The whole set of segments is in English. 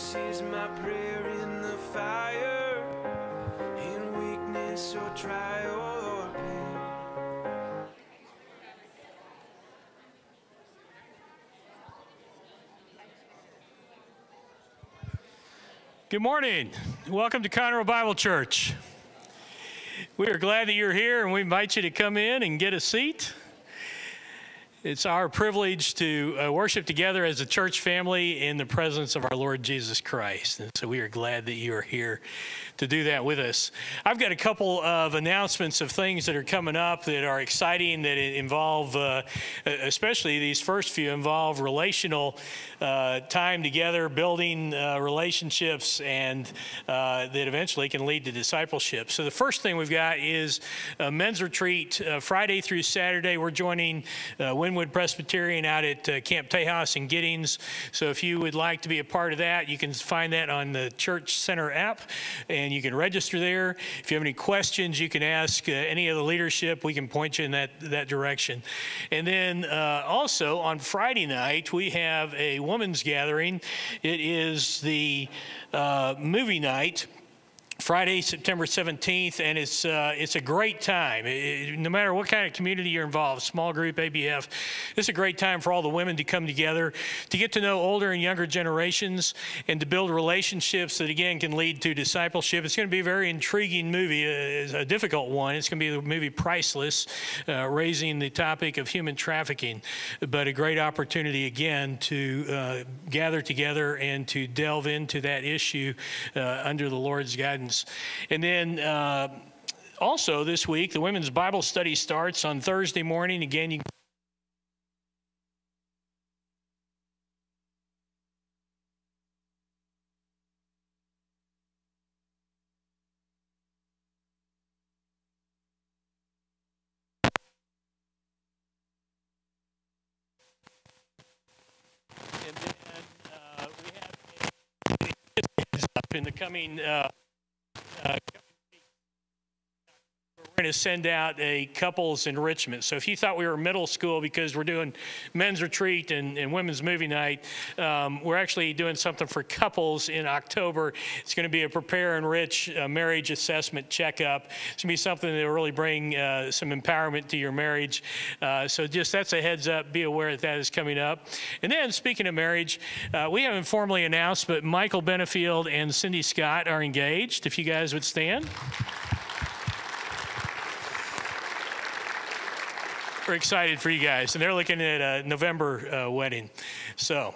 This is my prayer in the fire, in weakness or trial or pain. Good morning. Welcome to Conroe Bible Church. We are glad that you're here and we invite you to come in and get a seat. It's our privilege to uh, worship together as a church family in the presence of our Lord Jesus Christ. And so we are glad that you are here to do that with us. I've got a couple of announcements of things that are coming up that are exciting that involve, uh, especially these first few, involve relational uh, time together, building uh, relationships, and uh, that eventually can lead to discipleship. So the first thing we've got is a men's retreat uh, Friday through Saturday. We're joining uh, Winwood Presbyterian out at Camp Tejas in Giddings. So if you would like to be a part of that, you can find that on the Church Center app, and you can register there. If you have any questions, you can ask uh, any of the leadership. We can point you in that that direction. And then uh, also on Friday night we have a women's gathering. It is the uh, movie night. Friday, September 17th, and it's uh, it's a great time. It, no matter what kind of community you're involved, small group, ABF, it's a great time for all the women to come together to get to know older and younger generations and to build relationships that again can lead to discipleship. It's going to be a very intriguing movie, a, a difficult one. It's going to be the movie Priceless, uh, raising the topic of human trafficking, but a great opportunity again to uh, gather together and to delve into that issue uh, under the Lord's guidance. And then uh, also this week, the women's Bible study starts on Thursday morning. Again, you uh, in the coming. Uh, uh, to send out a couples enrichment. So if you thought we were middle school because we're doing men's retreat and, and women's movie night, um, we're actually doing something for couples in October. It's going to be a prepare and enrich uh, marriage assessment checkup. It's going to be something that will really bring uh, some empowerment to your marriage. Uh, so just that's a heads up. Be aware that that is coming up. And then speaking of marriage, uh, we haven't formally announced, but Michael Benefield and Cindy Scott are engaged. If you guys would stand. Excited for you guys, and they're looking at a November uh, wedding. So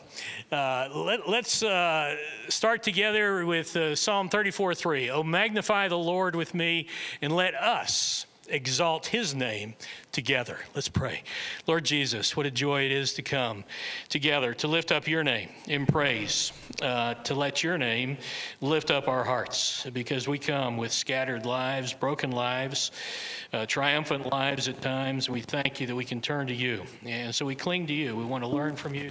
uh, let, us uh, start together with uh, Psalm 34 3. Oh, magnify the Lord with me, and let us exalt his name together. Let's pray. Lord Jesus, what a joy it is to come together to lift up your name in praise, uh, to let your name lift up our hearts because we come with scattered lives, broken lives, uh, triumphant lives at times. We thank you that we can turn to you. And so we cling to you. We want to learn from you.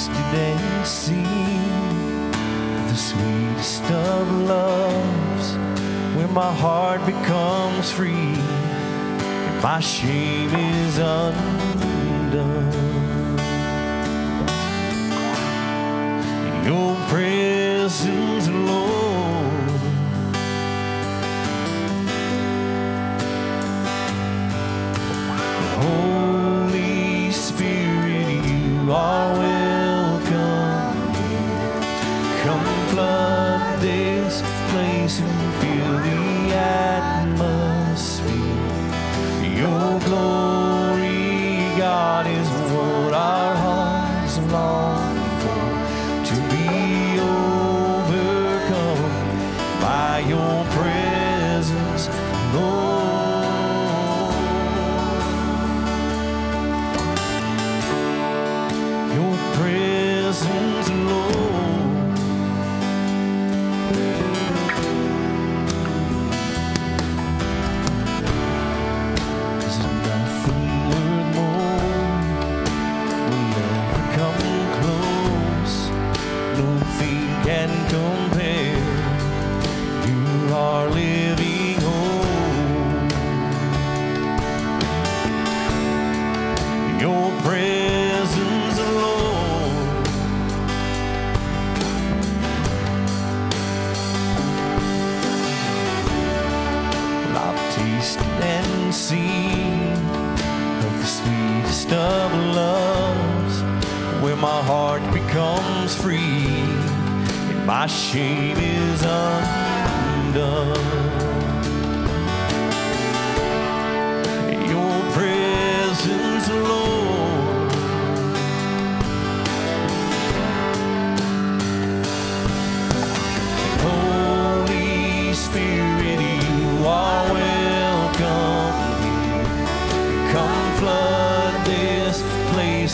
yesterday seemed the sweetest of loves when my heart becomes free and my shame is undone. Your prayer.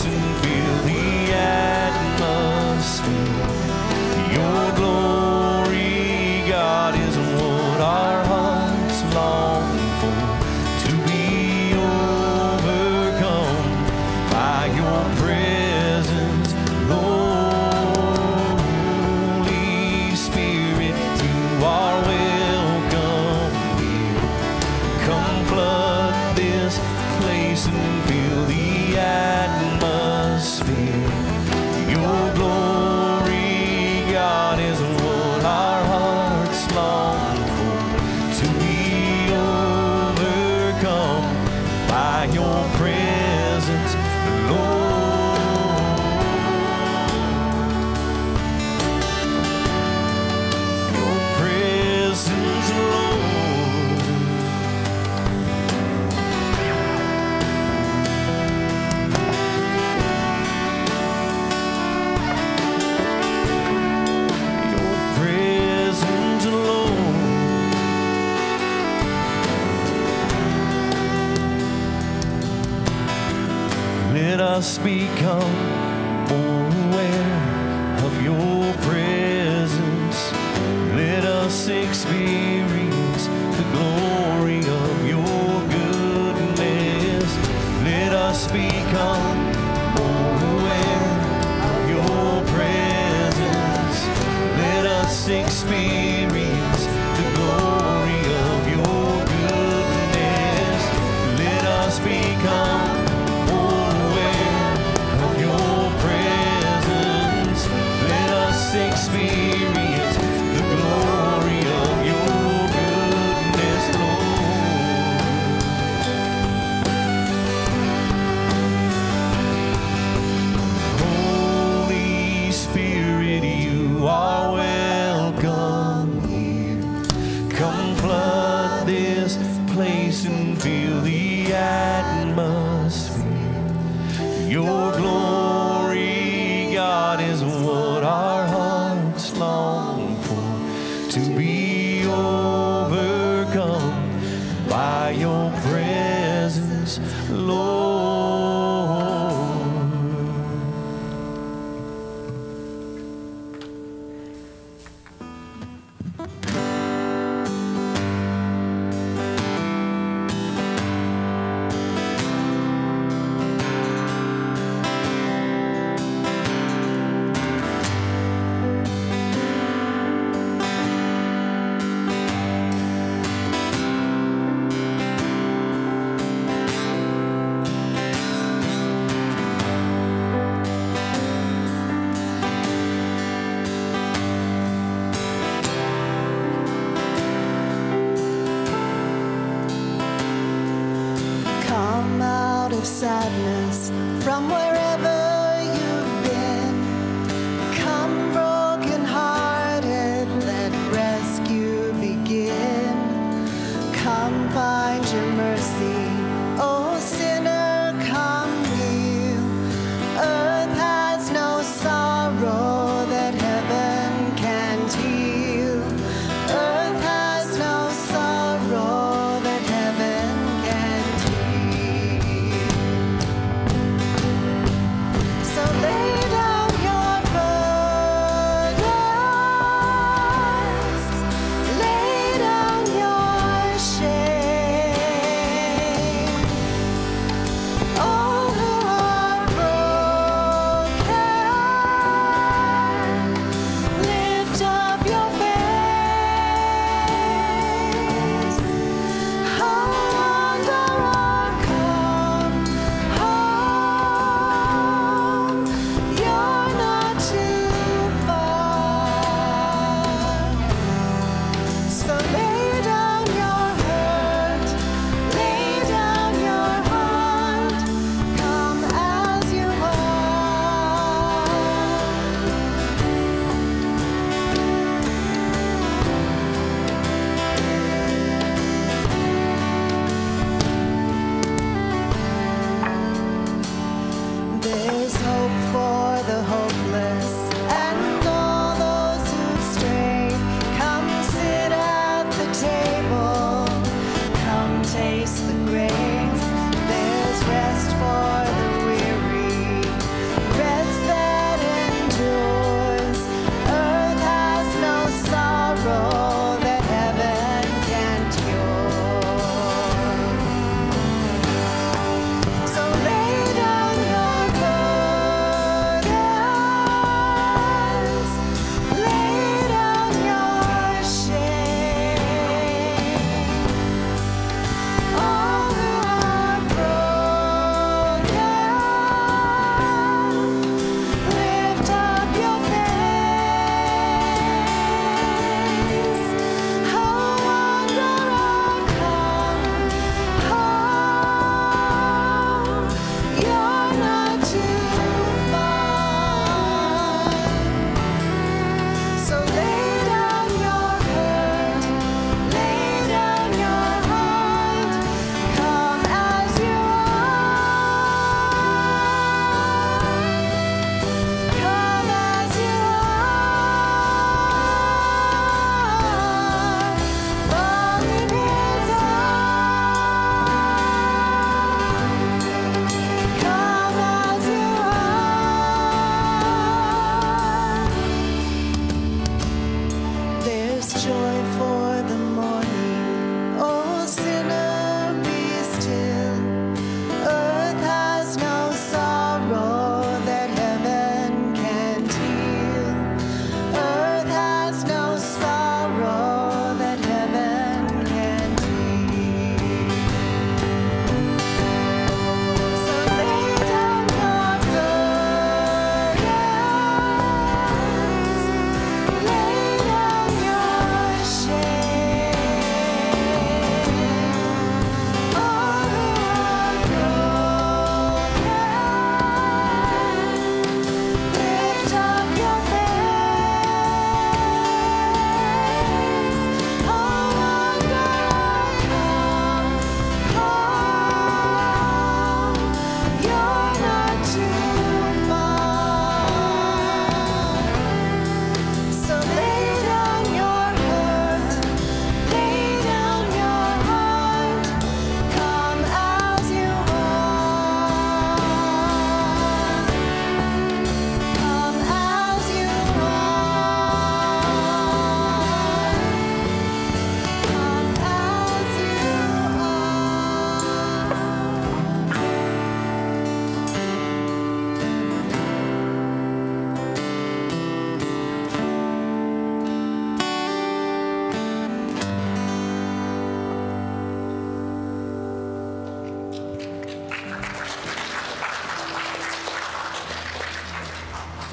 and be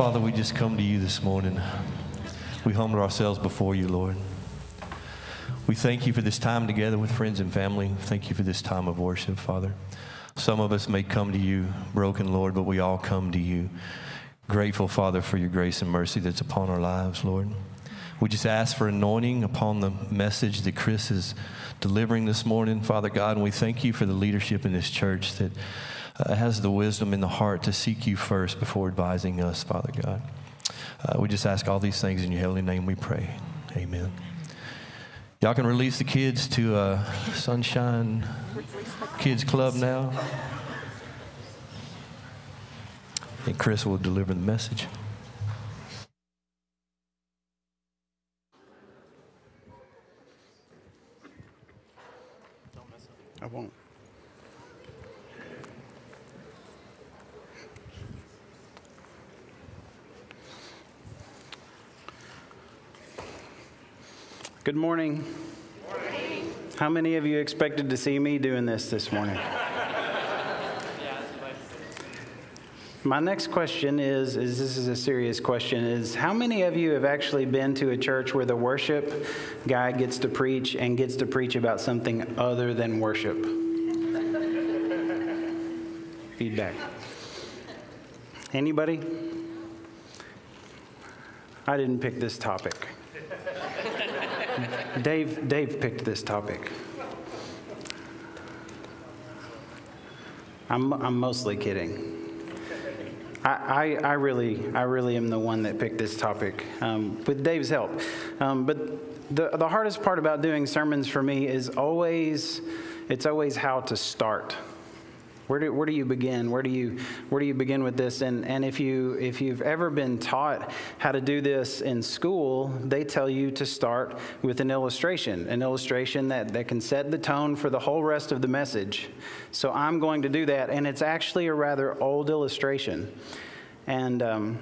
Father, we just come to you this morning. We humble ourselves before you, Lord. We thank you for this time together with friends and family. Thank you for this time of worship, Father. Some of us may come to you broken, Lord, but we all come to you grateful, Father, for your grace and mercy that's upon our lives, Lord. We just ask for anointing upon the message that Chris is delivering this morning, Father God, and we thank you for the leadership in this church that uh, has the wisdom in the heart to seek you first before advising us, Father God. Uh, we just ask all these things in your heavenly name we pray. Amen. Y'all can release the kids to uh, Sunshine Kids Club now. And Chris will deliver the message. I won't. Good morning. How many of you expected to see me doing this this morning? My next question is, is this is a serious question, is how many of you have actually been to a church where the worship guy gets to preach and gets to preach about something other than worship? Feedback. Anybody? I didn't pick this topic. Dave, Dave picked this topic. I'm, I'm mostly kidding. I, I, I really, I really am the one that picked this topic um, with Dave's help. Um, but the, the hardest part about doing sermons for me is always, it's always how to start. Where do, where do you begin? Where do you, where do you begin with this? And, and if, you, if you've ever been taught how to do this in school, they tell you to start with an illustration, an illustration that, that can set the tone for the whole rest of the message. So I'm going to do that, and it's actually a rather old illustration. And um,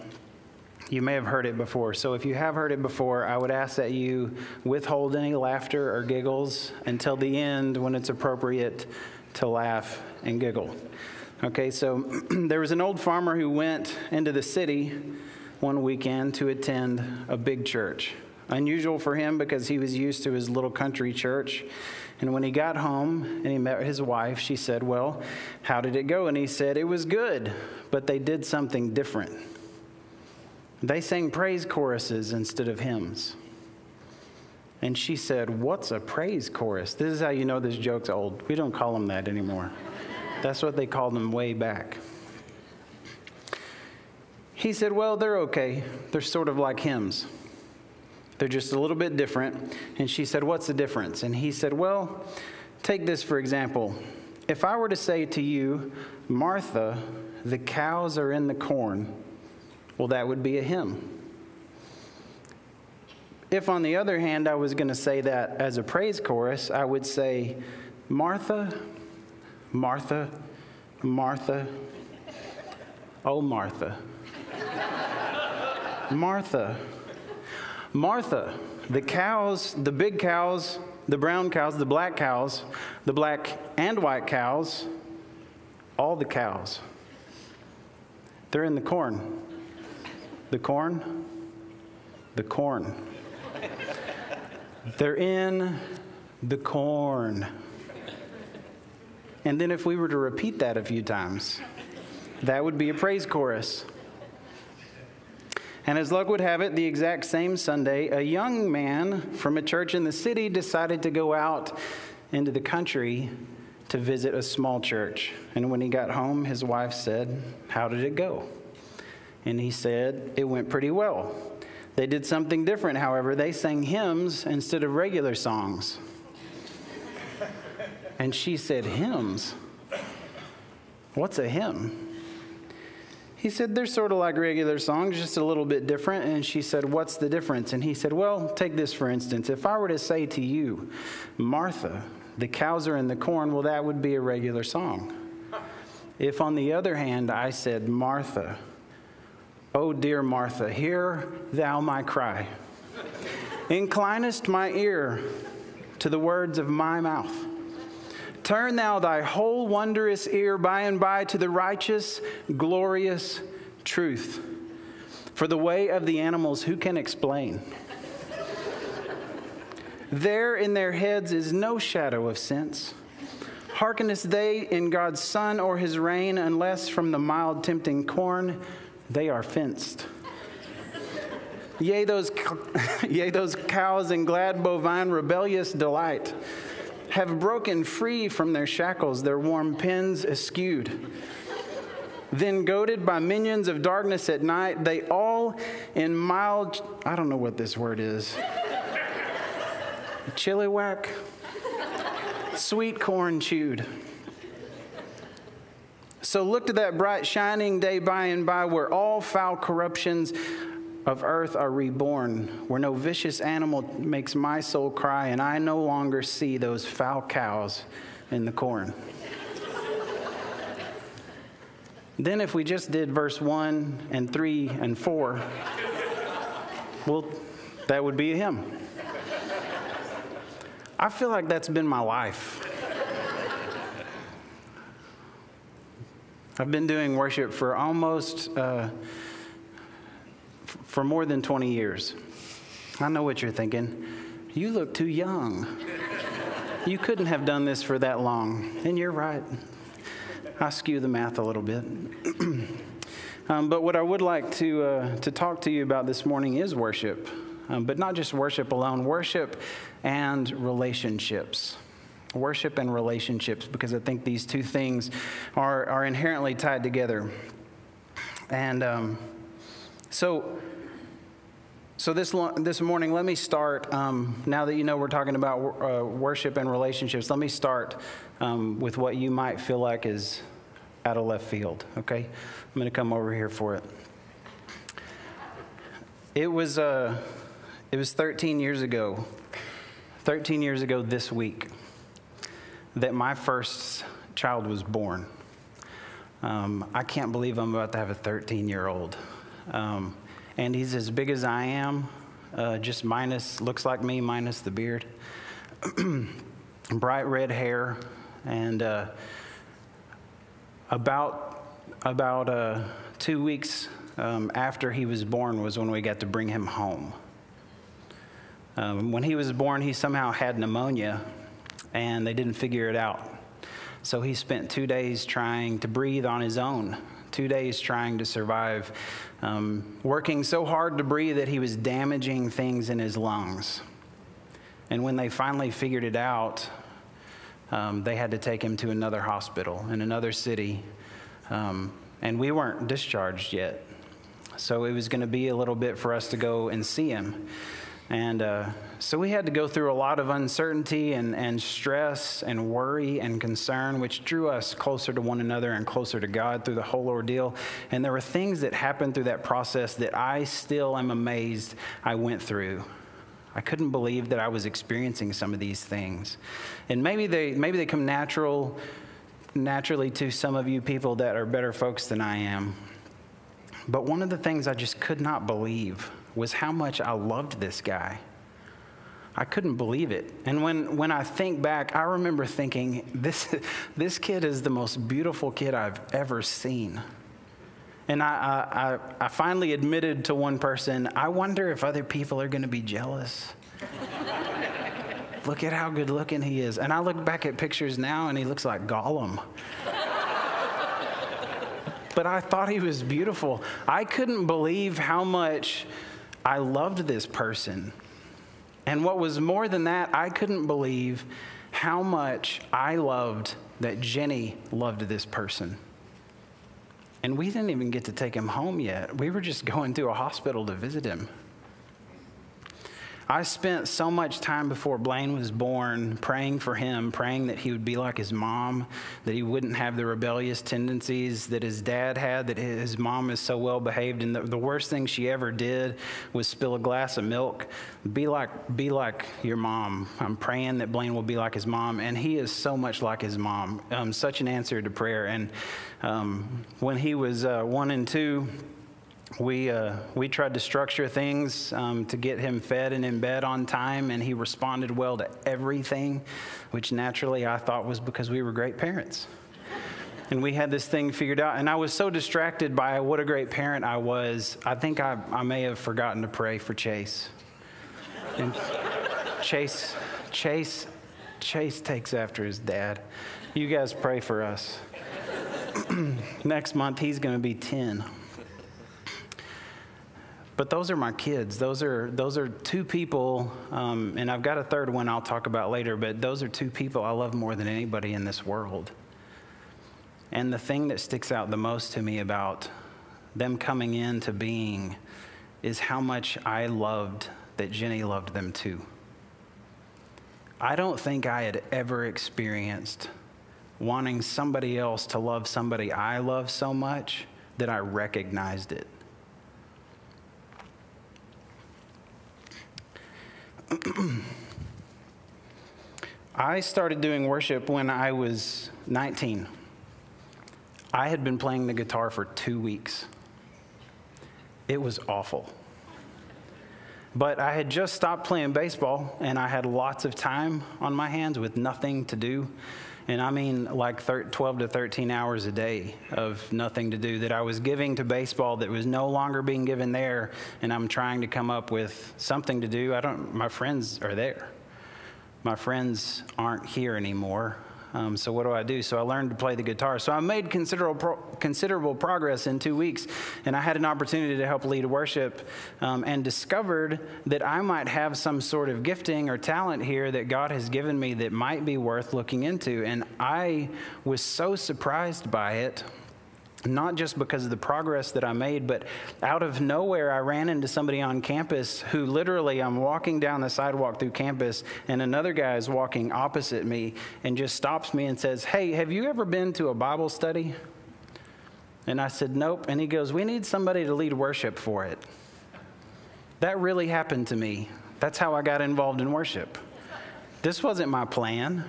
you may have heard it before. So if you have heard it before, I would ask that you withhold any laughter or giggles until the end when it's appropriate to laugh and giggle. Okay, so there was an old farmer who went into the city one weekend to attend a big church. Unusual for him because he was used to his little country church. And when he got home and he met his wife, she said, Well, how did it go? And he said, It was good, but they did something different. They sang praise choruses instead of hymns. And she said, What's a praise chorus? This is how you know this joke's old. We don't call them that anymore. That's what they called them way back. He said, Well, they're okay. They're sort of like hymns. They're just a little bit different. And she said, What's the difference? And he said, Well, take this for example. If I were to say to you, Martha, the cows are in the corn, well, that would be a hymn. If, on the other hand, I was going to say that as a praise chorus, I would say, Martha, Martha, Martha, oh, Martha. Martha, Martha, the cows, the big cows, the brown cows, the black cows, the black and white cows, all the cows, they're in the corn. The corn, the corn. They're in the corn. And then if we were to repeat that a few times, that would be a praise chorus. And as luck would have it, the exact same Sunday, a young man from a church in the city decided to go out into the country to visit a small church. And when he got home, his wife said, How did it go? And he said, It went pretty well. They did something different, however. They sang hymns instead of regular songs. And she said, Hymns? What's a hymn? He said, They're sort of like regular songs, just a little bit different. And she said, What's the difference? And he said, Well, take this for instance. If I were to say to you, Martha, the cows are in the corn, well, that would be a regular song. If, on the other hand, I said, Martha, oh dear Martha, hear thou my cry, inclinest my ear to the words of my mouth. Turn thou thy whole wondrous ear by and by to the righteous, glorious truth. For the way of the animals, who can explain? There in their heads is no shadow of sense. Hearkeneth they in God's sun or his rain, unless from the mild tempting corn they are fenced. Yea, those, yea, those cows in glad bovine rebellious delight have broken free from their shackles, their warm pens eschewed. Then, goaded by minions of darkness at night, they all in mild, I don't know what this word is, chili whack, sweet corn chewed. So look to that bright shining day by and by where all foul corruptions of earth are reborn, where no vicious animal makes my soul cry, and I no longer see those foul cows in the corn. then, if we just did verse 1 and 3 and 4, well, that would be a hymn. I feel like that's been my life. I've been doing worship for almost, uh, for more than 20 years. I know what you're thinking. You look too young. You couldn't have done this for that long. And you're right. I skew the math a little bit. um, but what I would like to, uh, to talk to you about this morning is worship. Um, but not just worship alone, worship and relationships worship and relationships because I think these two things are, are inherently tied together. And um, so, so this, this morning, let me start. Um, now that you know we're talking about uh, worship and relationships, let me start um, with what you might feel like is out of left field, okay? I'm going to come over here for it. It was, uh, it was 13 years ago, 13 years ago this week that my first child was born. Um, I can't believe I'm about to have a 13 year old. Um, and he's as big as I am, uh, just minus, looks like me, minus the beard. Bright red hair. And uh, about, about uh, two weeks um, after he was born was when we got to bring him home. Um, when he was born, he somehow had pneumonia and they didn't figure it out. So he spent two days trying to breathe on his own, two days trying to survive, um, working so hard to breathe that he was damaging things in his lungs. And when they finally figured it out, um, they had to take him to another hospital in another city. Um, and we weren't discharged yet. So it was going to be a little bit for us to go and see him. And uh, so we had to go through a lot of uncertainty and, and stress and worry and concern, which drew us closer to one another and closer to God through the whole ordeal. And there were things that happened through that process that I still am amazed I went through. I couldn't believe that I was experiencing some of these things. And maybe they, maybe they come natural, naturally to some of you people that are better folks than I am. But one of the things I just could not believe was how much I loved this guy. I couldn't believe it. And when, when I think back, I remember thinking, this, this kid is the most beautiful kid I've ever seen. And I, I, I finally admitted to one person, I wonder if other people are going to be jealous. look at how good looking he is. And I look back at pictures now and he looks like Gollum but I thought he was beautiful. I couldn't believe how much I loved this person. And what was more than that, I couldn't believe how much I loved that Jenny loved this person. And we didn't even get to take him home yet. We were just going to a hospital to visit him. I spent so much time before Blaine was born praying for him, praying that he would be like his mom, that he wouldn't have the rebellious tendencies that his dad had, that his mom is so well behaved. And the, the worst thing she ever did was spill a glass of milk. Be like, be like your mom. I'm praying that Blaine will be like his mom. And he is so much like his mom, um, such an answer to prayer. And um, when he was uh, one and two, we, uh, we tried to structure things um, to get him fed and in bed on time, and he responded well to everything, which naturally I thought was because we were great parents. And we had this thing figured out. And I was so distracted by what a great parent I was, I think I, I may have forgotten to pray for Chase. And Chase, Chase Chase takes after his dad. You guys pray for us. Next month, he's going to be 10. But those are my kids. Those are, those are two people, um, and I've got a third one I'll talk about later, but those are two people I love more than anybody in this world. And the thing that sticks out the most to me about them coming into being is how much I loved that Jenny loved them too. I don't think I had ever experienced wanting somebody else to love somebody I love so much that I recognized it. I started doing worship when I was 19. I had been playing the guitar for two weeks. It was awful. But I had just stopped playing baseball and I had lots of time on my hands with nothing to do. And I mean, like thir- 12 to 13 hours a day of nothing to do that I was giving to baseball that was no longer being given there. And I'm trying to come up with something to do. I don't, my friends are there. My friends aren't here anymore. Um, so what do I do? So I learned to play the guitar. So I made considerable pro- considerable progress in two weeks, and I had an opportunity to help lead worship, um, and discovered that I might have some sort of gifting or talent here that God has given me that might be worth looking into. And I was so surprised by it not just because of the progress that I made, but out of nowhere, I ran into somebody on campus who literally, I'm walking down the sidewalk through campus, and another guy is walking opposite me and just stops me and says, Hey, have you ever been to a Bible study? And I said, Nope. And he goes, We need somebody to lead worship for it. That really happened to me. That's how I got involved in worship. This wasn't my plan.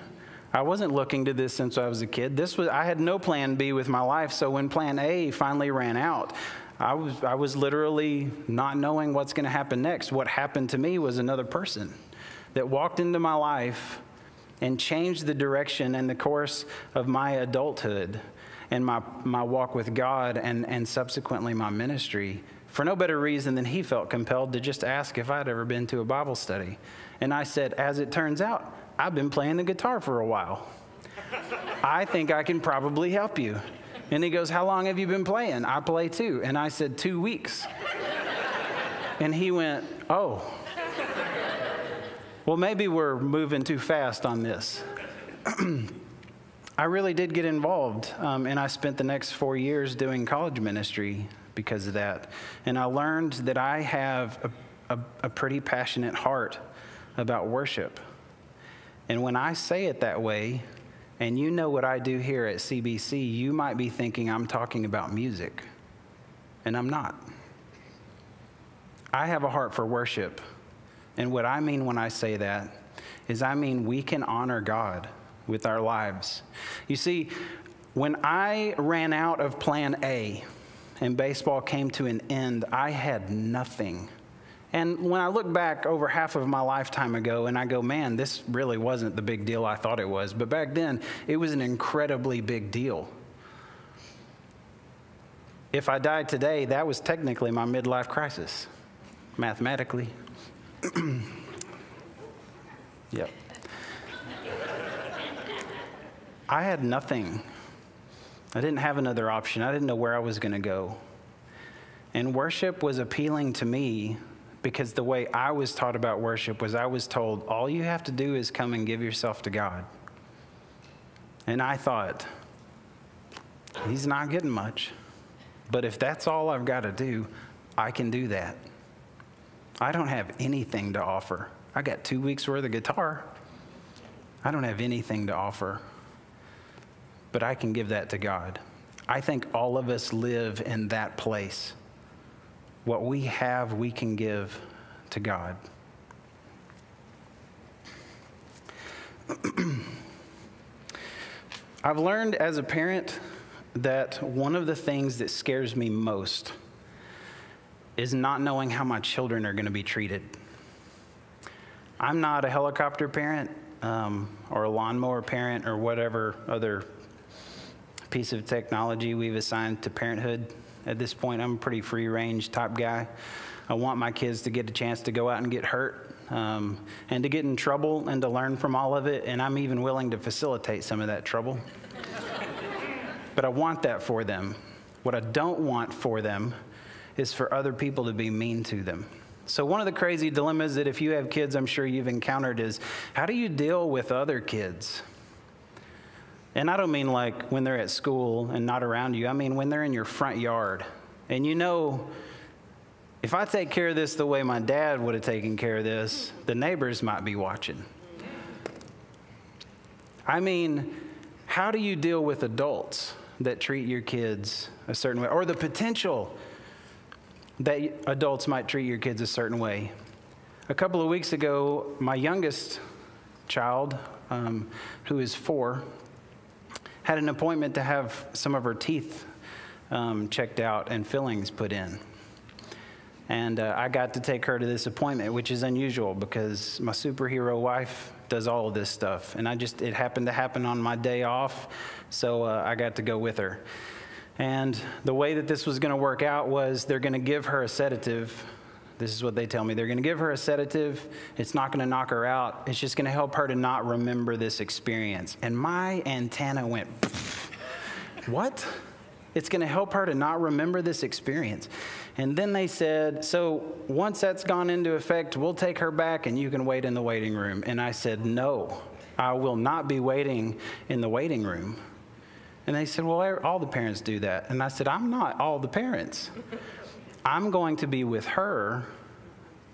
I wasn't looking to this since I was a kid. This was I had no plan B with my life. So when plan A finally ran out, I was I was literally not knowing what's going to happen next. What happened to me was another person that walked into my life and changed the direction and the course of my adulthood and my, my walk with God and, and subsequently my ministry for no better reason than he felt compelled to just ask if I'd ever been to a Bible study. And I said, as it turns out, I've been playing the guitar for a while. I think I can probably help you. And he goes, How long have you been playing? I play too. And I said, Two weeks. And he went, Oh. Well, maybe we're moving too fast on this. I really did get involved, um, and I spent the next four years doing college ministry because of that. And I learned that I have a, a, a pretty passionate heart about worship. And when I say it that way, and you know what I do here at CBC, you might be thinking I'm talking about music, and I'm not. I have a heart for worship. And what I mean when I say that is I mean we can honor God with our lives. You see, when I ran out of plan A and baseball came to an end, I had nothing. And when I look back over half of my lifetime ago and I go, man, this really wasn't the big deal I thought it was. But back then, it was an incredibly big deal. If I died today, that was technically my midlife crisis, mathematically. yep. I had nothing. I didn't have another option. I didn't know where I was going to go. And worship was appealing to me because the way I was taught about worship was I was told, all you have to do is come and give yourself to God. And I thought, he's not getting much. But if that's all I've got to do, I can do that. I don't have anything to offer. I got two weeks worth of guitar. I don't have anything to offer. But I can give that to God. I think all of us live in that place. What we have, we can give to God. I've learned as a parent that one of the things that scares me most is not knowing how my children are going to be treated. I'm not a helicopter parent um, or a lawnmower parent or whatever other piece of technology we've assigned to parenthood. At this point, I'm a pretty free range type guy. I want my kids to get a chance to go out and get hurt um, and to get in trouble and to learn from all of it. And I'm even willing to facilitate some of that trouble. but I want that for them. What I don't want for them is for other people to be mean to them. So, one of the crazy dilemmas that if you have kids, I'm sure you've encountered is how do you deal with other kids? And I don't mean like when they're at school and not around you, I mean when they're in your front yard. And you know, if I take care of this the way my dad would have taken care of this, the neighbors might be watching. I mean, how do you deal with adults that treat your kids a certain way, or the potential that adults might treat your kids a certain way? A couple of weeks ago, my youngest child, um, who is four, had an appointment to have some of her teeth um, checked out and fillings put in. And uh, I got to take her to this appointment, which is unusual because my superhero wife does all of this stuff. And I just, it happened to happen on my day off, so uh, I got to go with her. And the way that this was going to work out was they're going to give her a sedative. This is what they tell me. They're going to give her a sedative. It's not going to knock her out. It's just going to help her to not remember this experience. And my antenna went, what? It's going to help her to not remember this experience. And then they said, So once that's gone into effect, we'll take her back and you can wait in the waiting room. And I said, No, I will not be waiting in the waiting room. And they said, Well, all the parents do that. And I said, I'm not all the parents. I'm going to be with her,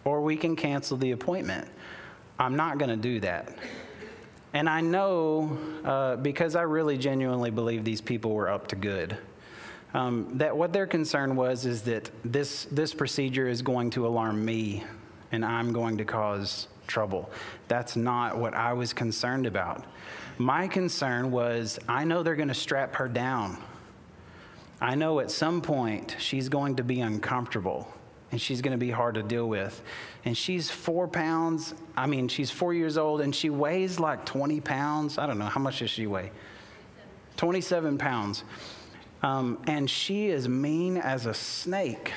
or we can cancel the appointment. I'm not going to do that. And I know, uh, because I really genuinely believe these people were up to good, um, that what their concern was is that this, this procedure is going to alarm me and I'm going to cause trouble. That's not what I was concerned about. My concern was I know they're going to strap her down. I know at some point she's going to be uncomfortable and she's going to be hard to deal with. And she's four pounds. I mean, she's four years old and she weighs like 20 pounds. I don't know. How much does she weigh? 27 pounds. Um, and she is mean as a snake.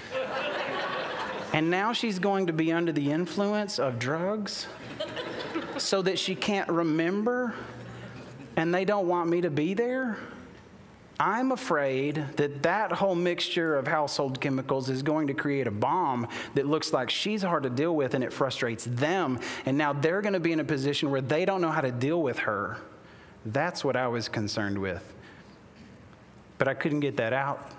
and now she's going to be under the influence of drugs so that she can't remember and they don't want me to be there. I'm afraid that that whole mixture of household chemicals is going to create a bomb that looks like she's hard to deal with and it frustrates them. And now they're going to be in a position where they don't know how to deal with her. That's what I was concerned with. But I couldn't get that out.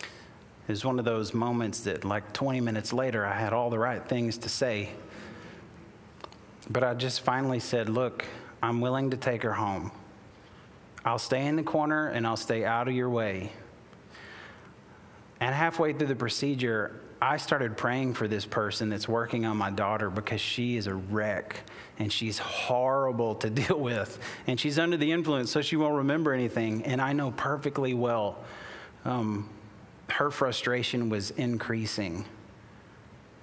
It was one of those moments that, like 20 minutes later, I had all the right things to say. But I just finally said, Look, I'm willing to take her home. I'll stay in the corner and I'll stay out of your way. And halfway through the procedure, I started praying for this person that's working on my daughter because she is a wreck and she's horrible to deal with. And she's under the influence, so she won't remember anything. And I know perfectly well um, her frustration was increasing.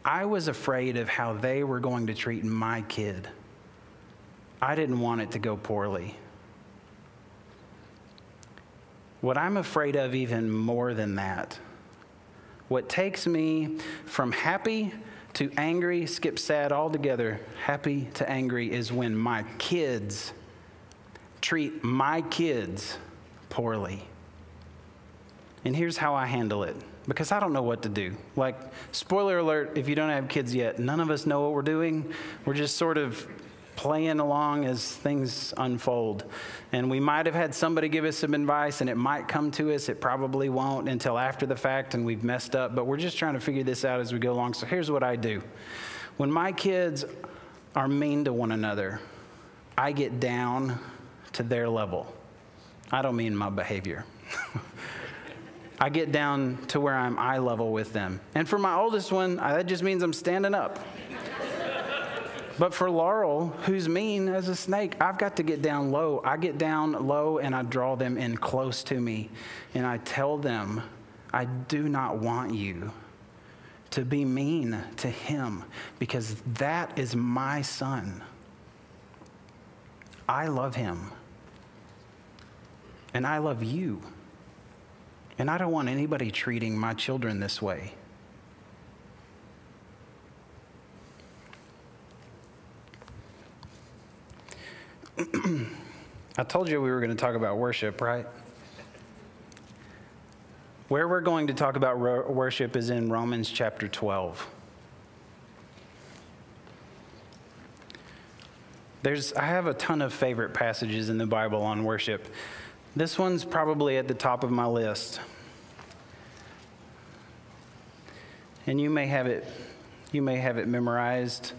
I was afraid of how they were going to treat my kid. I didn't want it to go poorly. What I'm afraid of, even more than that, what takes me from happy to angry, skip sad altogether, happy to angry, is when my kids treat my kids poorly. And here's how I handle it because I don't know what to do. Like, spoiler alert, if you don't have kids yet, none of us know what we're doing. We're just sort of playing along as things unfold. And we might have had somebody give us some advice and it might come to us. It probably won't until after the fact and we've messed up. But we're just trying to figure this out as we go along. So here's what I do when my kids are mean to one another, I get down to their level. I don't mean my behavior. I get down to where I'm eye level with them. And for my oldest one, that just means I'm standing up. But for Laurel, who's mean as a snake, I've got to get down low. I get down low and I draw them in close to me. And I tell them, I do not want you to be mean to him because that is my son. I love him. And I love you. And I don't want anybody treating my children this way. I told you we were going to talk about worship, right? Where we're going to talk about ro- worship is in Romans chapter 12. There's, I have a ton of favorite passages in the Bible on worship. This one's probably at the top of my list. And you may have it, you may have it memorized.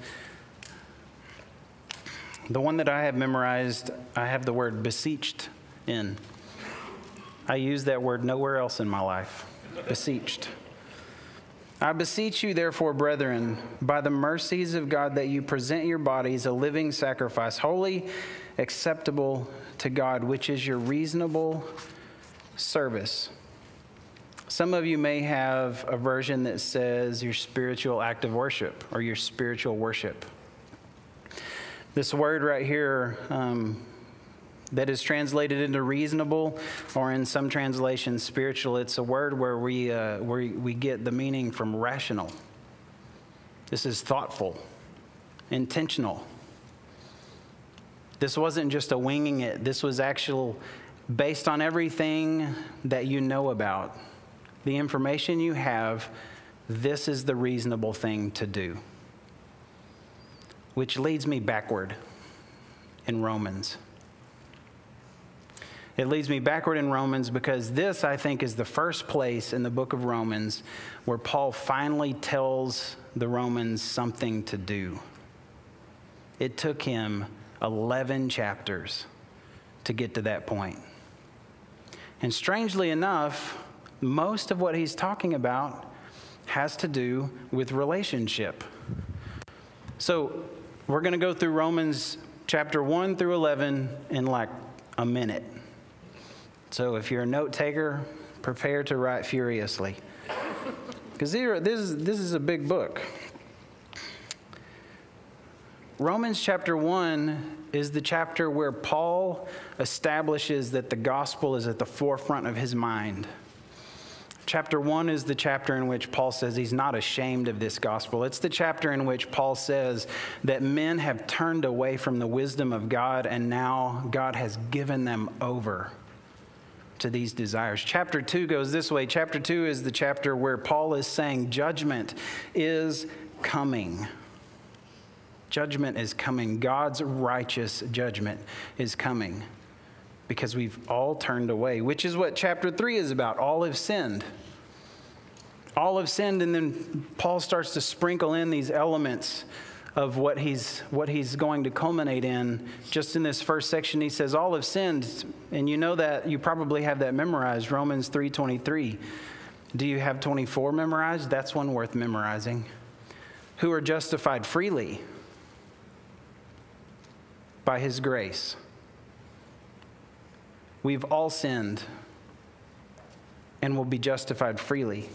The one that I have memorized, I have the word beseeched in. I use that word nowhere else in my life. Beseeched. I beseech you, therefore, brethren, by the mercies of God, that you present your bodies a living sacrifice, holy, acceptable to God, which is your reasonable service. Some of you may have a version that says your spiritual act of worship or your spiritual worship. This word right here um, that is translated into reasonable, or in some translations, spiritual, it's a word where we, uh, where we get the meaning from rational. This is thoughtful, intentional. This wasn't just a winging it, this was actual, based on everything that you know about, the information you have, this is the reasonable thing to do. Which leads me backward in Romans. It leads me backward in Romans because this, I think, is the first place in the book of Romans where Paul finally tells the Romans something to do. It took him 11 chapters to get to that point. And strangely enough, most of what he's talking about has to do with relationship. So we're going to go through Romans chapter 1 through 11 in like a minute. So if you're a note taker, prepare to write furiously. Because this, is- this is a big book. Romans chapter 1 is the chapter where Paul establishes that the gospel is at the forefront of his mind. Chapter 1 is the chapter in which Paul says he's not ashamed of this gospel. It's the chapter in which Paul says that men have turned away from the wisdom of God and now God has given them over to these desires. Chapter 2 goes this way. Chapter 2 is the chapter where Paul is saying judgment is coming. Judgment is coming. God's righteous judgment is coming because we've all turned away, which is what chapter 3 is about. All have sinned. All have sinned, and then Paul starts to sprinkle in these elements of what he's, what he's going to culminate in. Just in this first section, he says, All have sinned. And you know that, you probably have that memorized, Romans 3.23. Do you have 24 memorized? That's one worth memorizing. Who are justified freely by his grace. We've all sinned and will be justified freely.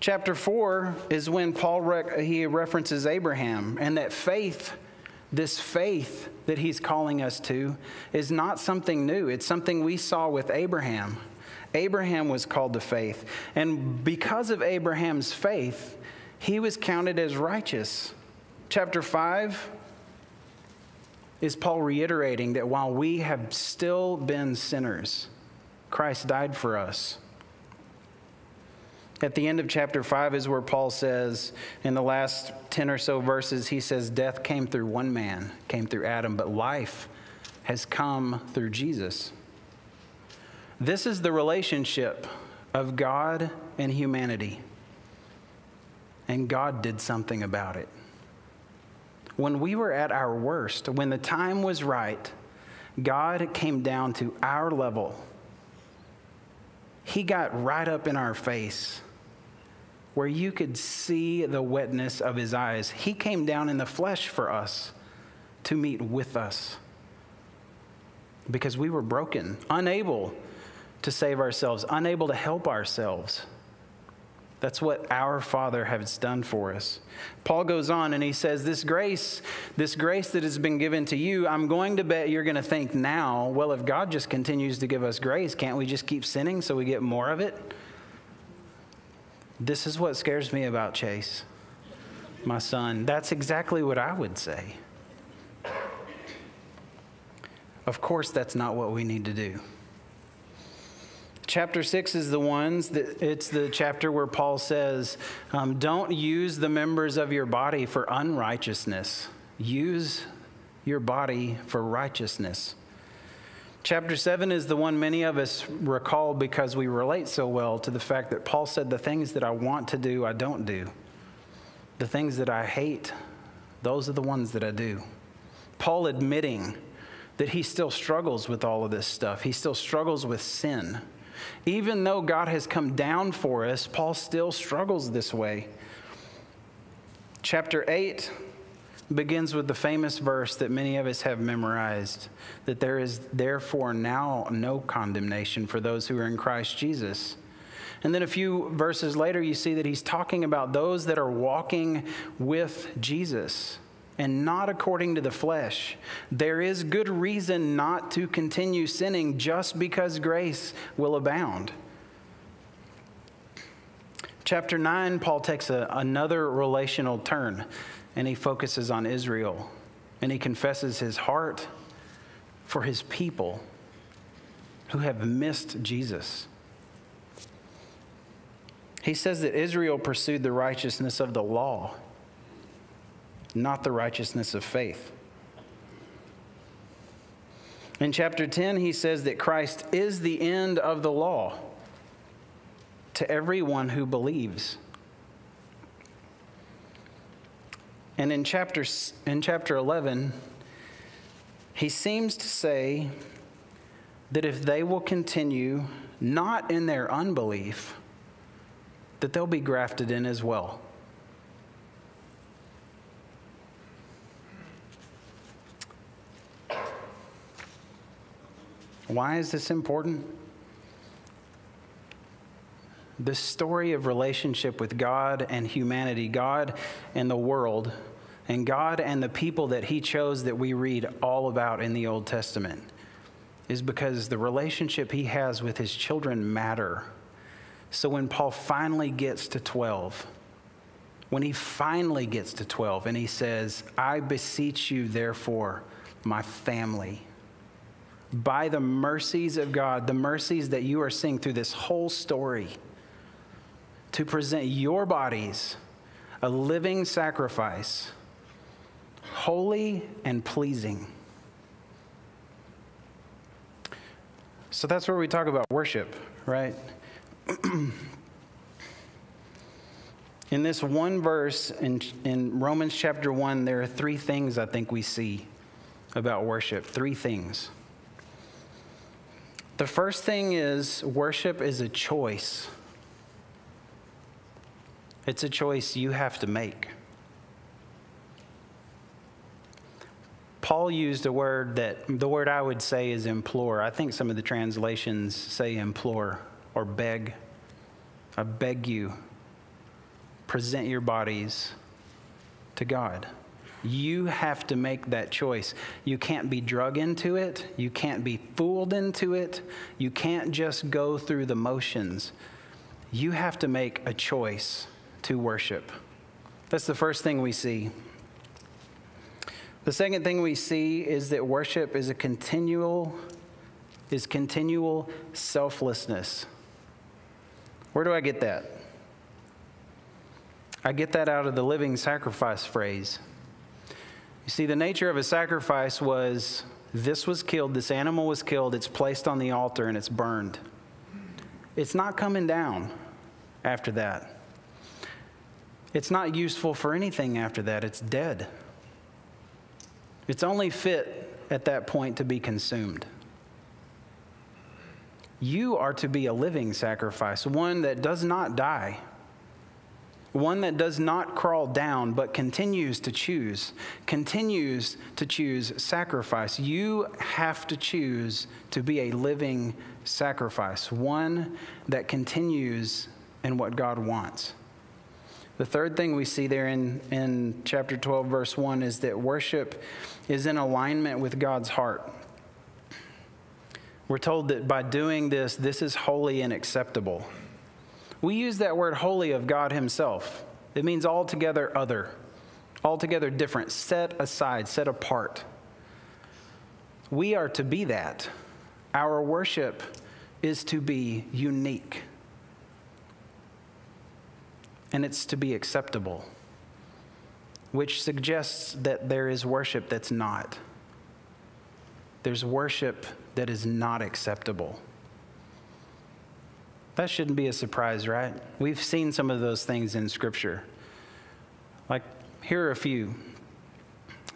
Chapter 4 is when Paul rec- he references Abraham and that faith this faith that he's calling us to is not something new. It's something we saw with Abraham. Abraham was called to faith, and because of Abraham's faith, he was counted as righteous. Chapter 5 is Paul reiterating that while we have still been sinners, Christ died for us. At the end of chapter 5 is where Paul says, in the last 10 or so verses, he says, Death came through one man, came through Adam, but life has come through Jesus. This is the relationship of God and humanity. And God did something about it. When we were at our worst, when the time was right, God came down to our level. He got right up in our face where you could see the wetness of his eyes. He came down in the flesh for us to meet with us because we were broken, unable to save ourselves, unable to help ourselves. That's what our Father has done for us. Paul goes on and he says, This grace, this grace that has been given to you, I'm going to bet you're going to think now, well, if God just continues to give us grace, can't we just keep sinning so we get more of it? This is what scares me about Chase, my son. That's exactly what I would say. Of course, that's not what we need to do. Chapter six is the ones that it's the chapter where Paul says, um, "Don't use the members of your body for unrighteousness. Use your body for righteousness." Chapter 7 is the one many of us recall because we relate so well to the fact that Paul said, The things that I want to do, I don't do. The things that I hate, those are the ones that I do. Paul admitting that he still struggles with all of this stuff, he still struggles with sin. Even though God has come down for us, Paul still struggles this way. Chapter 8 begins with the famous verse that many of us have memorized that there is therefore now no condemnation for those who are in Christ Jesus. And then a few verses later, you see that he's talking about those that are walking with Jesus and not according to the flesh. There is good reason not to continue sinning just because grace will abound. Chapter 9, Paul takes a, another relational turn and he focuses on Israel and he confesses his heart for his people who have missed Jesus. He says that Israel pursued the righteousness of the law, not the righteousness of faith. In chapter 10, he says that Christ is the end of the law to everyone who believes. And in chapter, in chapter 11, he seems to say that if they will continue not in their unbelief, that they'll be grafted in as well. Why is this important? The story of relationship with God and humanity, God and the world, and God and the people that He chose that we read all about in the Old Testament is because the relationship He has with His children matter. So when Paul finally gets to 12, when he finally gets to 12 and he says, I beseech you, therefore, my family, by the mercies of God, the mercies that you are seeing through this whole story, to present your bodies a living sacrifice, holy and pleasing. So that's where we talk about worship, right? in this one verse in, in Romans chapter 1, there are three things I think we see about worship. Three things. The first thing is worship is a choice. It's a choice you have to make. Paul used a word that the word I would say is implore. I think some of the translations say implore or beg. I beg you, present your bodies to God. You have to make that choice. You can't be drug into it. You can't be fooled into it. You can't just go through the motions. You have to make a choice to worship. That's the first thing we see. The second thing we see is that worship is a continual is continual selflessness. Where do I get that? I get that out of the living sacrifice phrase. See, the nature of a sacrifice was this was killed, this animal was killed, it's placed on the altar, and it's burned. It's not coming down after that. It's not useful for anything after that, it's dead. It's only fit at that point to be consumed. You are to be a living sacrifice, one that does not die, one that does not crawl down, but continues to choose, continues to choose sacrifice. You have to choose to be a living sacrifice, one that continues in what God wants. The third thing we see there in, in chapter 12, verse 1, is that worship is in alignment with God's heart. We're told that by doing this, this is holy and acceptable. We use that word holy of God Himself. It means altogether other, altogether different, set aside, set apart. we are to be that. Our worship is to be unique, and it's to be acceptable, which suggests that there is worship that's not. There's worship that is not acceptable. That shouldn't be a surprise, right? We've seen some of those things in Scripture. Like, here are a few.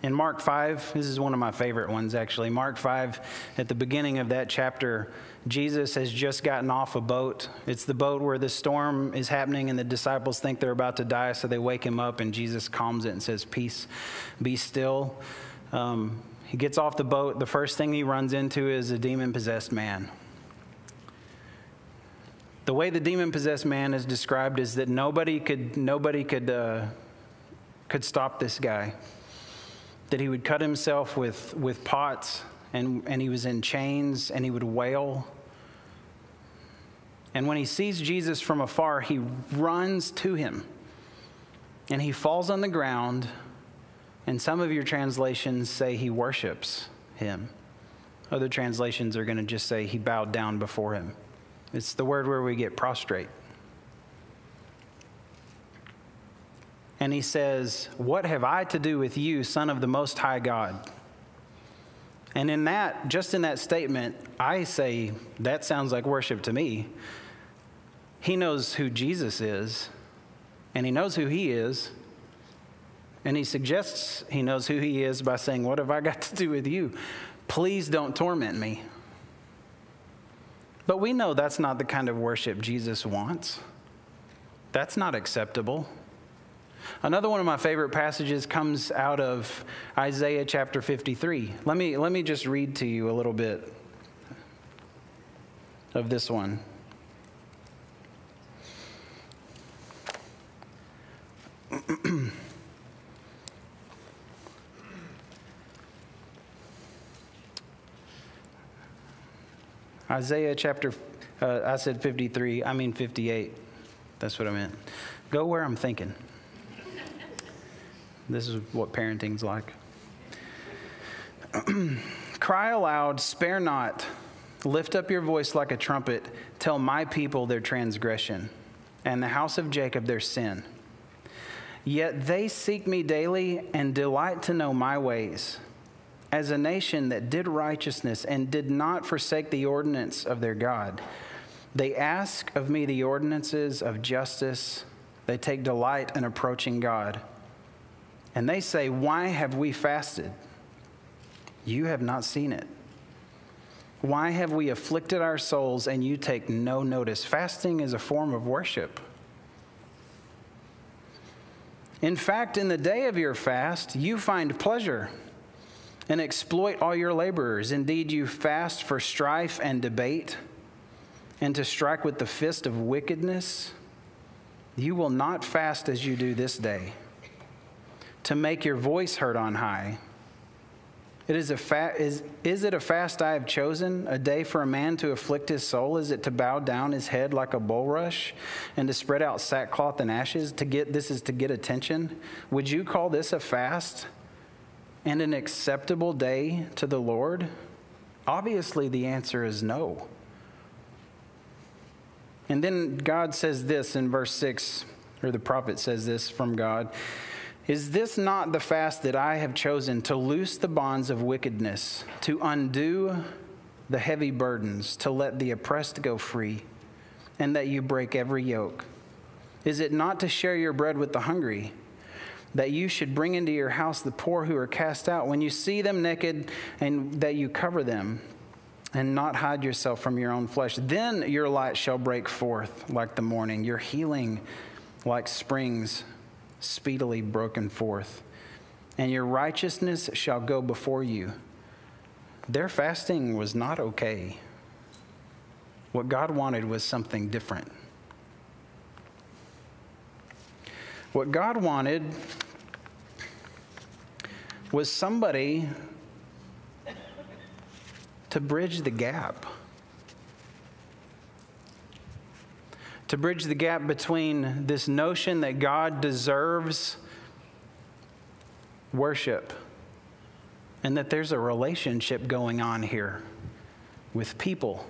In Mark 5, this is one of my favorite ones actually. Mark 5, at the beginning of that chapter, Jesus has just gotten off a boat. It's the boat where the storm is happening and the disciples think they're about to die, so they wake him up and Jesus calms it and says, Peace, be still. Um, he gets off the boat. The first thing he runs into is a demon possessed man. The way the demon possessed man is described is that nobody could, nobody could, uh, could stop this guy. That he would cut himself with, with pots and, and he was in chains and he would wail. And when he sees Jesus from afar, he runs to him and he falls on the ground. And some of your translations say he worships him. Other translations are going to just say he bowed down before him. It's the word where we get prostrate. And he says, What have I to do with you, Son of the Most High God? And in that, just in that statement, I say, That sounds like worship to me. He knows who Jesus is, and he knows who he is. And he suggests he knows who he is by saying, What have I got to do with you? Please don't torment me. But we know that's not the kind of worship Jesus wants. That's not acceptable. Another one of my favorite passages comes out of Isaiah chapter 53. Let me, let me just read to you a little bit of this one. Isaiah chapter, uh, I said 53, I mean 58. That's what I meant. Go where I'm thinking. This is what parenting's like. Cry aloud, spare not. Lift up your voice like a trumpet. Tell my people their transgression, and the house of Jacob their sin. Yet they seek me daily and delight to know my ways. As a nation that did righteousness and did not forsake the ordinance of their God, they ask of me the ordinances of justice. They take delight in approaching God. And they say, Why have we fasted? You have not seen it. Why have we afflicted our souls and you take no notice? Fasting is a form of worship. In fact, in the day of your fast, you find pleasure and exploit all your laborers. Indeed, you fast for strife and debate and to strike with the fist of wickedness. You will not fast as you do this day to make your voice heard on high. It is, a fa- is, is it a fast I have chosen, a day for a man to afflict his soul? Is it to bow down his head like a bulrush and to spread out sackcloth and ashes? To get this is to get attention. Would you call this a fast and an acceptable day to the Lord? Obviously, the answer is no. And then God says this in verse 6, or the prophet says this from God. Is this not the fast that I have chosen to loose the bonds of wickedness, to undo the heavy burdens, to let the oppressed go free, and that you break every yoke? Is it not to share your bread with the hungry, that you should bring into your house the poor who are cast out, when you see them naked, and that you cover them, and not hide yourself from your own flesh? Then your light shall break forth like the morning, your healing like springs speedily broken forth, and your righteousness shall go before you. Their fasting was not okay. What God wanted was something different. What God wanted was somebody to bridge the gap. to bridge the gap between this notion that God deserves worship and that there's a relationship going on here with people.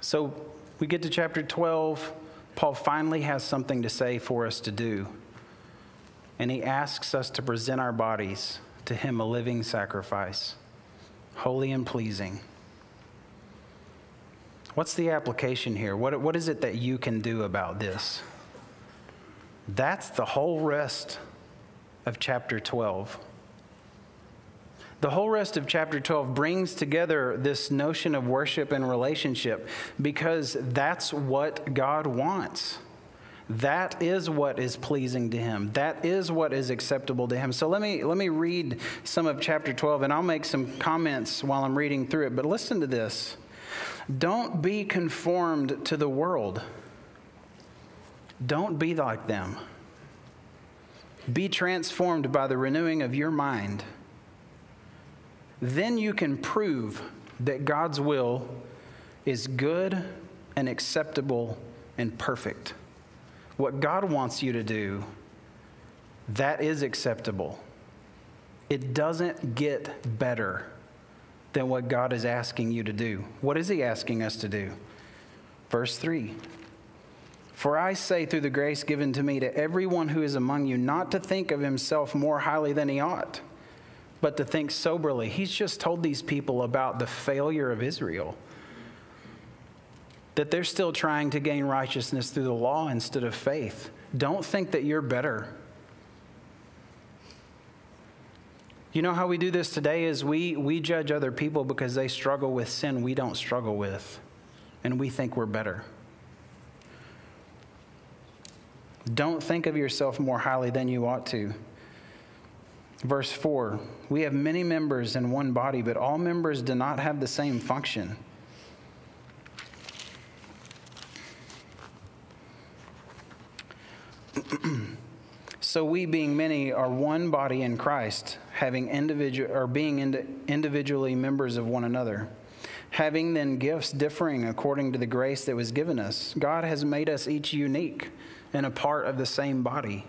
So we get to chapter 12. Paul finally has something to say for us to do. And he asks us to present our bodies to him a living sacrifice, holy and pleasing. What's the application here? What, what is it that you can do about this? That's the whole rest of chapter 12. The whole rest of chapter 12 brings together this notion of worship and relationship because that's what God wants. That is what is pleasing to him. That is what is acceptable to him. So let me let me read some of chapter 12 and I'll make some comments while I'm reading through it. But listen to this. Don't be conformed to the world. Don't be like them. Be transformed by the renewing of your mind then you can prove that God's will is good and acceptable and perfect. What God wants you to do, that is acceptable. It doesn't get better than what God is asking you to do. What is He asking us to do? Verse 3 For I say, through the grace given to me, to everyone who is among you, not to think of himself more highly than he ought but to think soberly. He's just told these people about the failure of Israel, that they're still trying to gain righteousness through the law instead of faith. Don't think that you're better. You know how we do this today is we, we judge other people because they struggle with sin we don't struggle with, and we think we're better. Don't think of yourself more highly than you ought to. Verse 4 We have many members in one body, but all members do not have the same function. so we, being many, are one body in Christ, having individual or being individually members of one another. Having then gifts differing according to the grace that was given us, God has made us each unique and a part of the same body.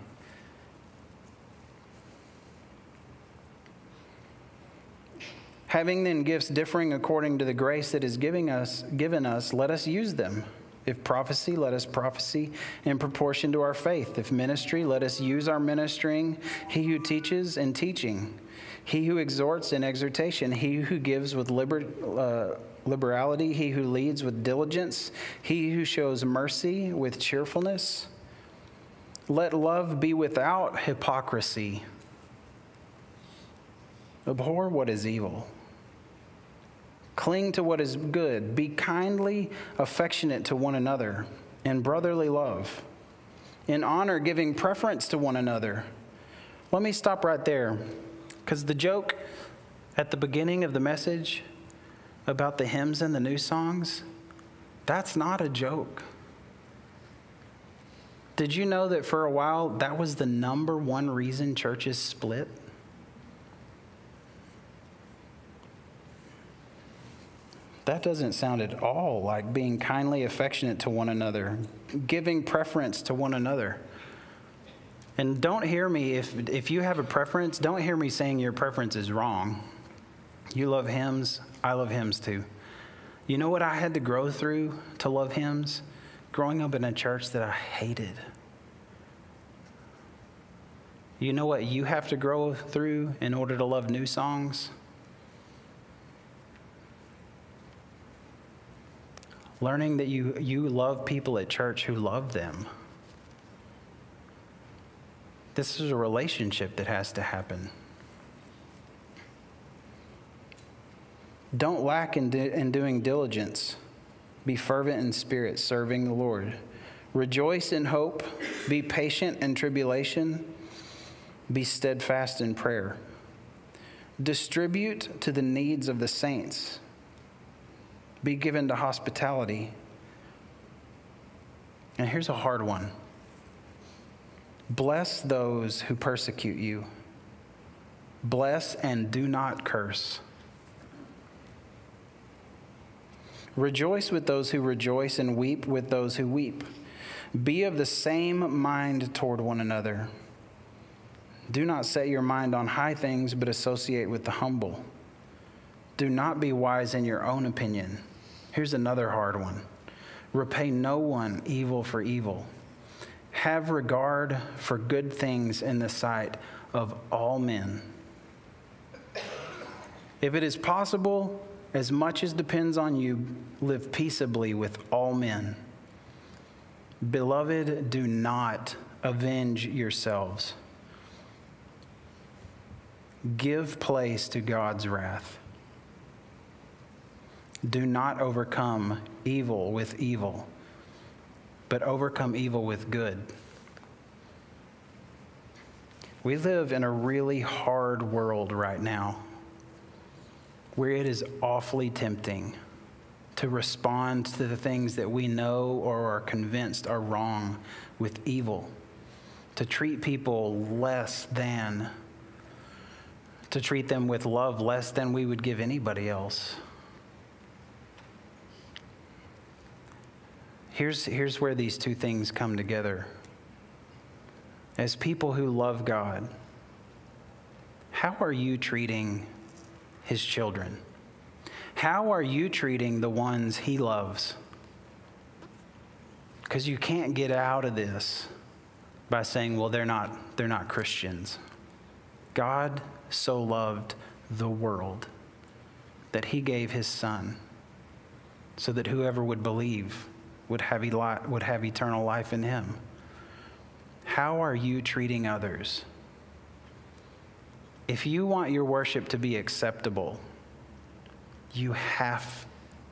Having then gifts differing according to the grace that is giving us, given us, let us use them. If prophecy, let us prophesy in proportion to our faith. If ministry, let us use our ministering. He who teaches in teaching. He who exhorts in exhortation. He who gives with liber, uh, liberality. He who leads with diligence. He who shows mercy with cheerfulness. Let love be without hypocrisy. Abhor what is evil. Cling to what is good. Be kindly affectionate to one another in brotherly love. In honor, giving preference to one another. Let me stop right there because the joke at the beginning of the message about the hymns and the new songs, that's not a joke. Did you know that for a while that was the number one reason churches split? That doesn't sound at all like being kindly affectionate to one another, giving preference to one another. And don't hear me, if, if you have a preference, don't hear me saying your preference is wrong. You love hymns, I love hymns too. You know what I had to grow through to love hymns? Growing up in a church that I hated. You know what you have to grow through in order to love new songs? Learning that you, you love people at church who love them. This is a relationship that has to happen. Don't lack in, in doing diligence. Be fervent in spirit, serving the Lord. Rejoice in hope. Be patient in tribulation. Be steadfast in prayer. Distribute to the needs of the saints be given to hospitality. And here's a hard one Bless those who persecute you. Bless and do not curse. Rejoice with those who rejoice and weep with those who weep. Be of the same mind toward one another. Do not set your mind on high things, but associate with the humble. Do not be wise in your own opinion. Here's another hard one repay no one evil for evil. Have regard for good things in the sight of all men. If it is possible, as much as depends on you, live peaceably with all men. Beloved, do not avenge yourselves. Give place to God's wrath. Do not overcome evil with evil, but overcome evil with good. We live in a really hard world right now where it is awfully tempting to respond to the things that we know or are convinced are wrong with evil, to treat people less than, to treat them with love less than we would give anybody else. Here's, here's where these two things come together. As people who love God, how are you treating his children? How are you treating the ones he loves? Because you can't get out of this by saying, well, they're not, they're not Christians. God so loved the world that he gave his son so that whoever would believe would have, eli- would have eternal life in him. How are you treating others? If you want your worship to be acceptable, you have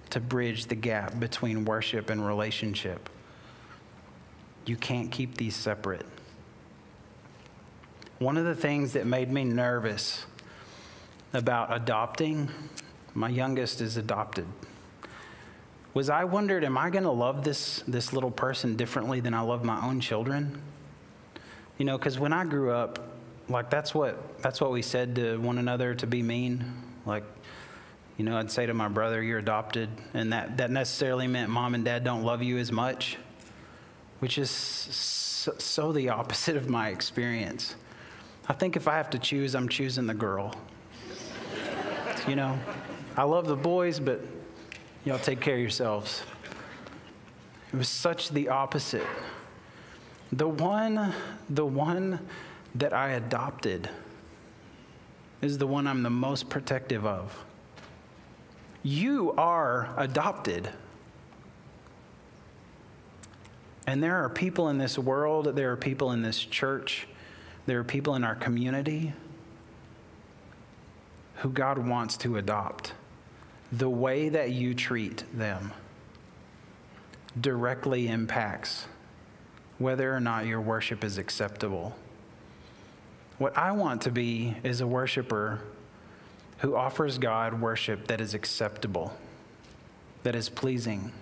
to bridge the gap between worship and relationship. You can't keep these separate. One of the things that made me nervous about adopting, my youngest is adopted, was I wondered, am I going to love this, this little person differently than I love my own children? You know, because when I grew up, like that's what that's what we said to one another to be mean. Like, you know, I'd say to my brother, "You're adopted," and that that necessarily meant mom and dad don't love you as much, which is so, so the opposite of my experience. I think if I have to choose, I'm choosing the girl. you know, I love the boys, but y'all take care of yourselves. It was such the opposite. The one, the one that I adopted is the one I'm the most protective of. You are adopted. And there are people in this world, there are people in this church, there are people in our community who God wants to adopt. The way that you treat them directly impacts whether or not your worship is acceptable. What I want to be is a worshiper who offers God worship that is acceptable, that is pleasing.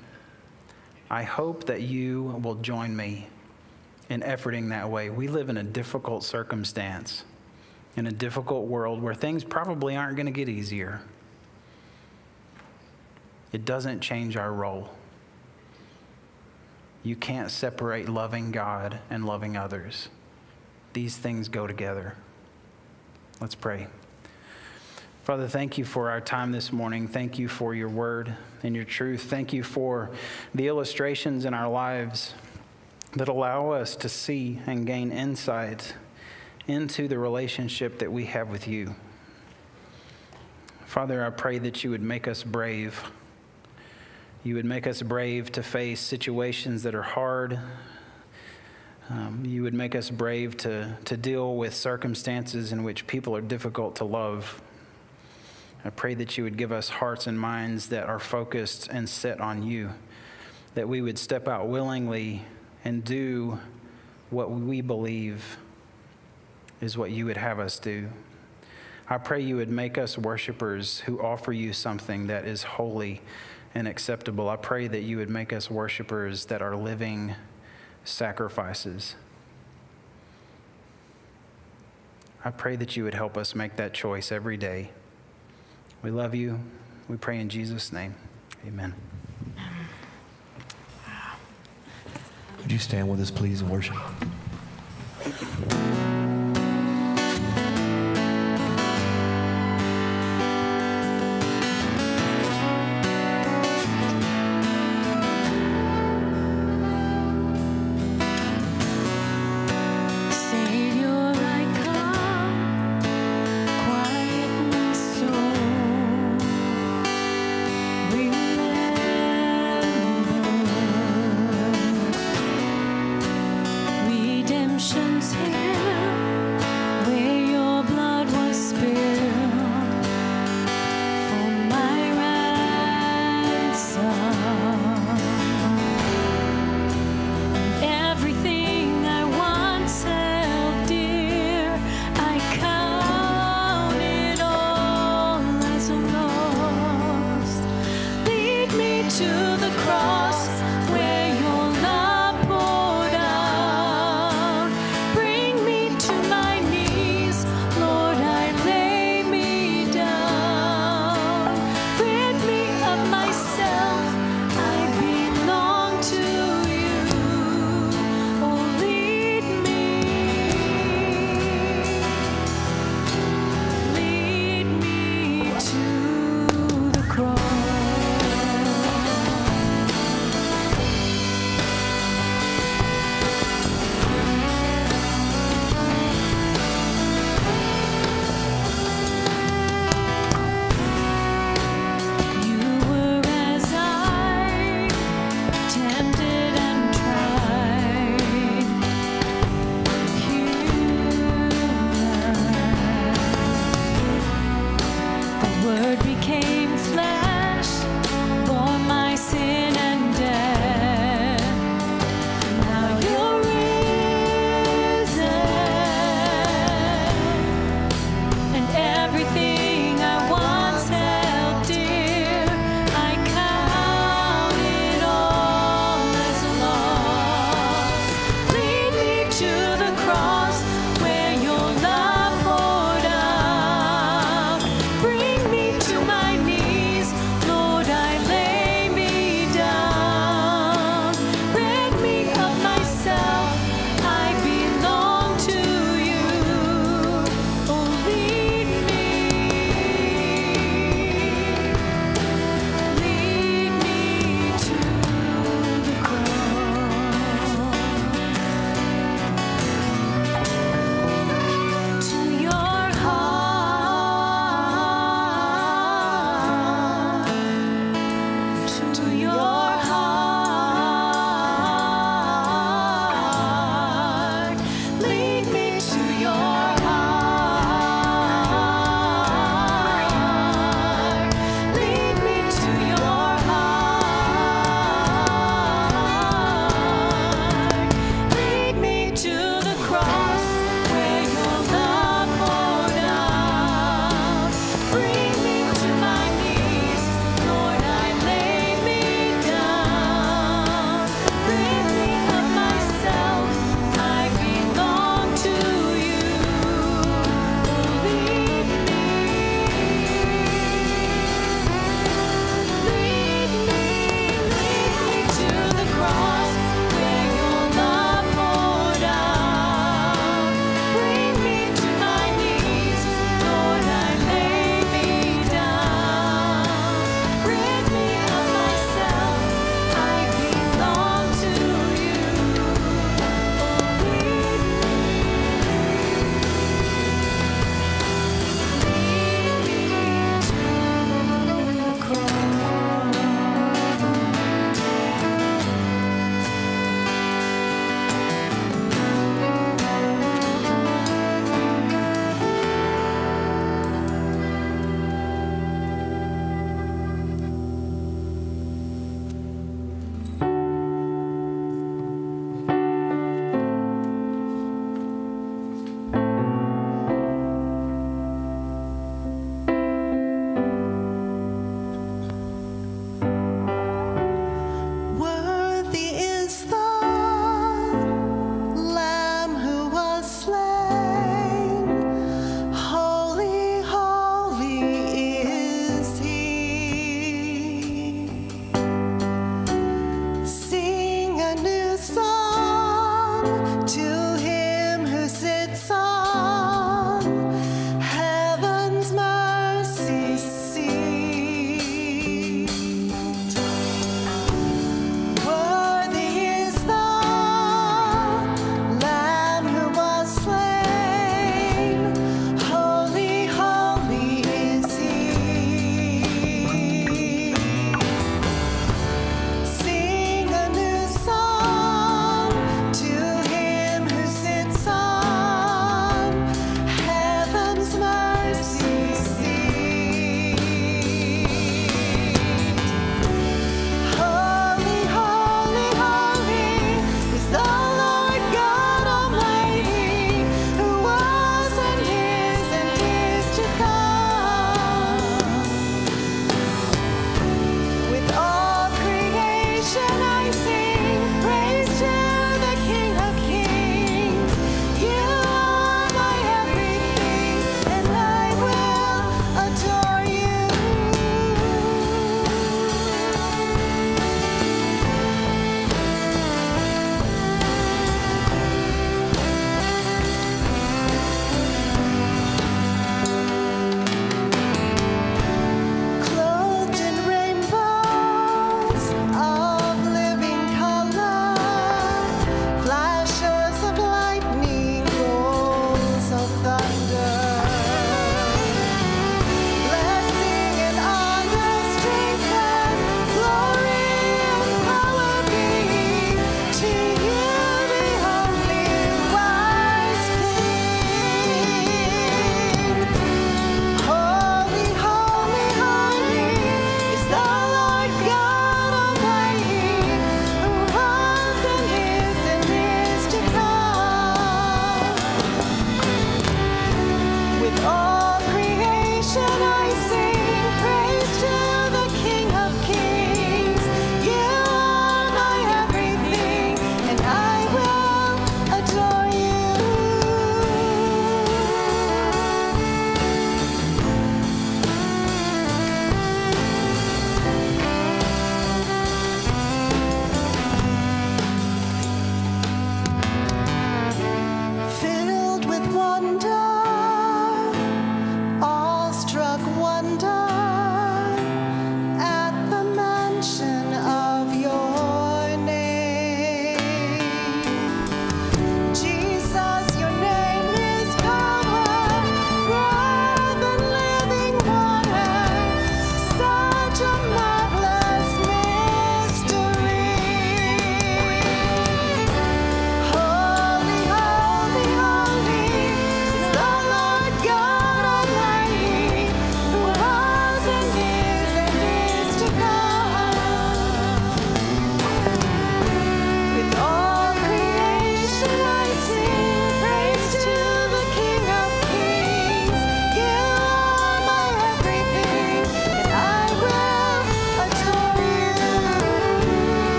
I hope that you will join me in efforting that way. We live in a difficult circumstance, in a difficult world where things probably aren't going to get easier. It doesn't change our role. You can't separate loving God and loving others. These things go together. Let's pray. Father, thank you for our time this morning. Thank you for your word and your truth. Thank you for the illustrations in our lives that allow us to see and gain insight into the relationship that we have with you. Father, I pray that you would make us brave. You would make us brave to face situations that are hard. Um, you would make us brave to, to deal with circumstances in which people are difficult to love. I pray that you would give us hearts and minds that are focused and set on you, that we would step out willingly and do what we believe is what you would have us do. I pray you would make us worshipers who offer you something that is holy and acceptable. I pray that you would make us worshipers that are living sacrifices. I pray that you would help us make that choice every day. We love you. We pray in Jesus' name. Amen. Would you stand with us, please, and worship?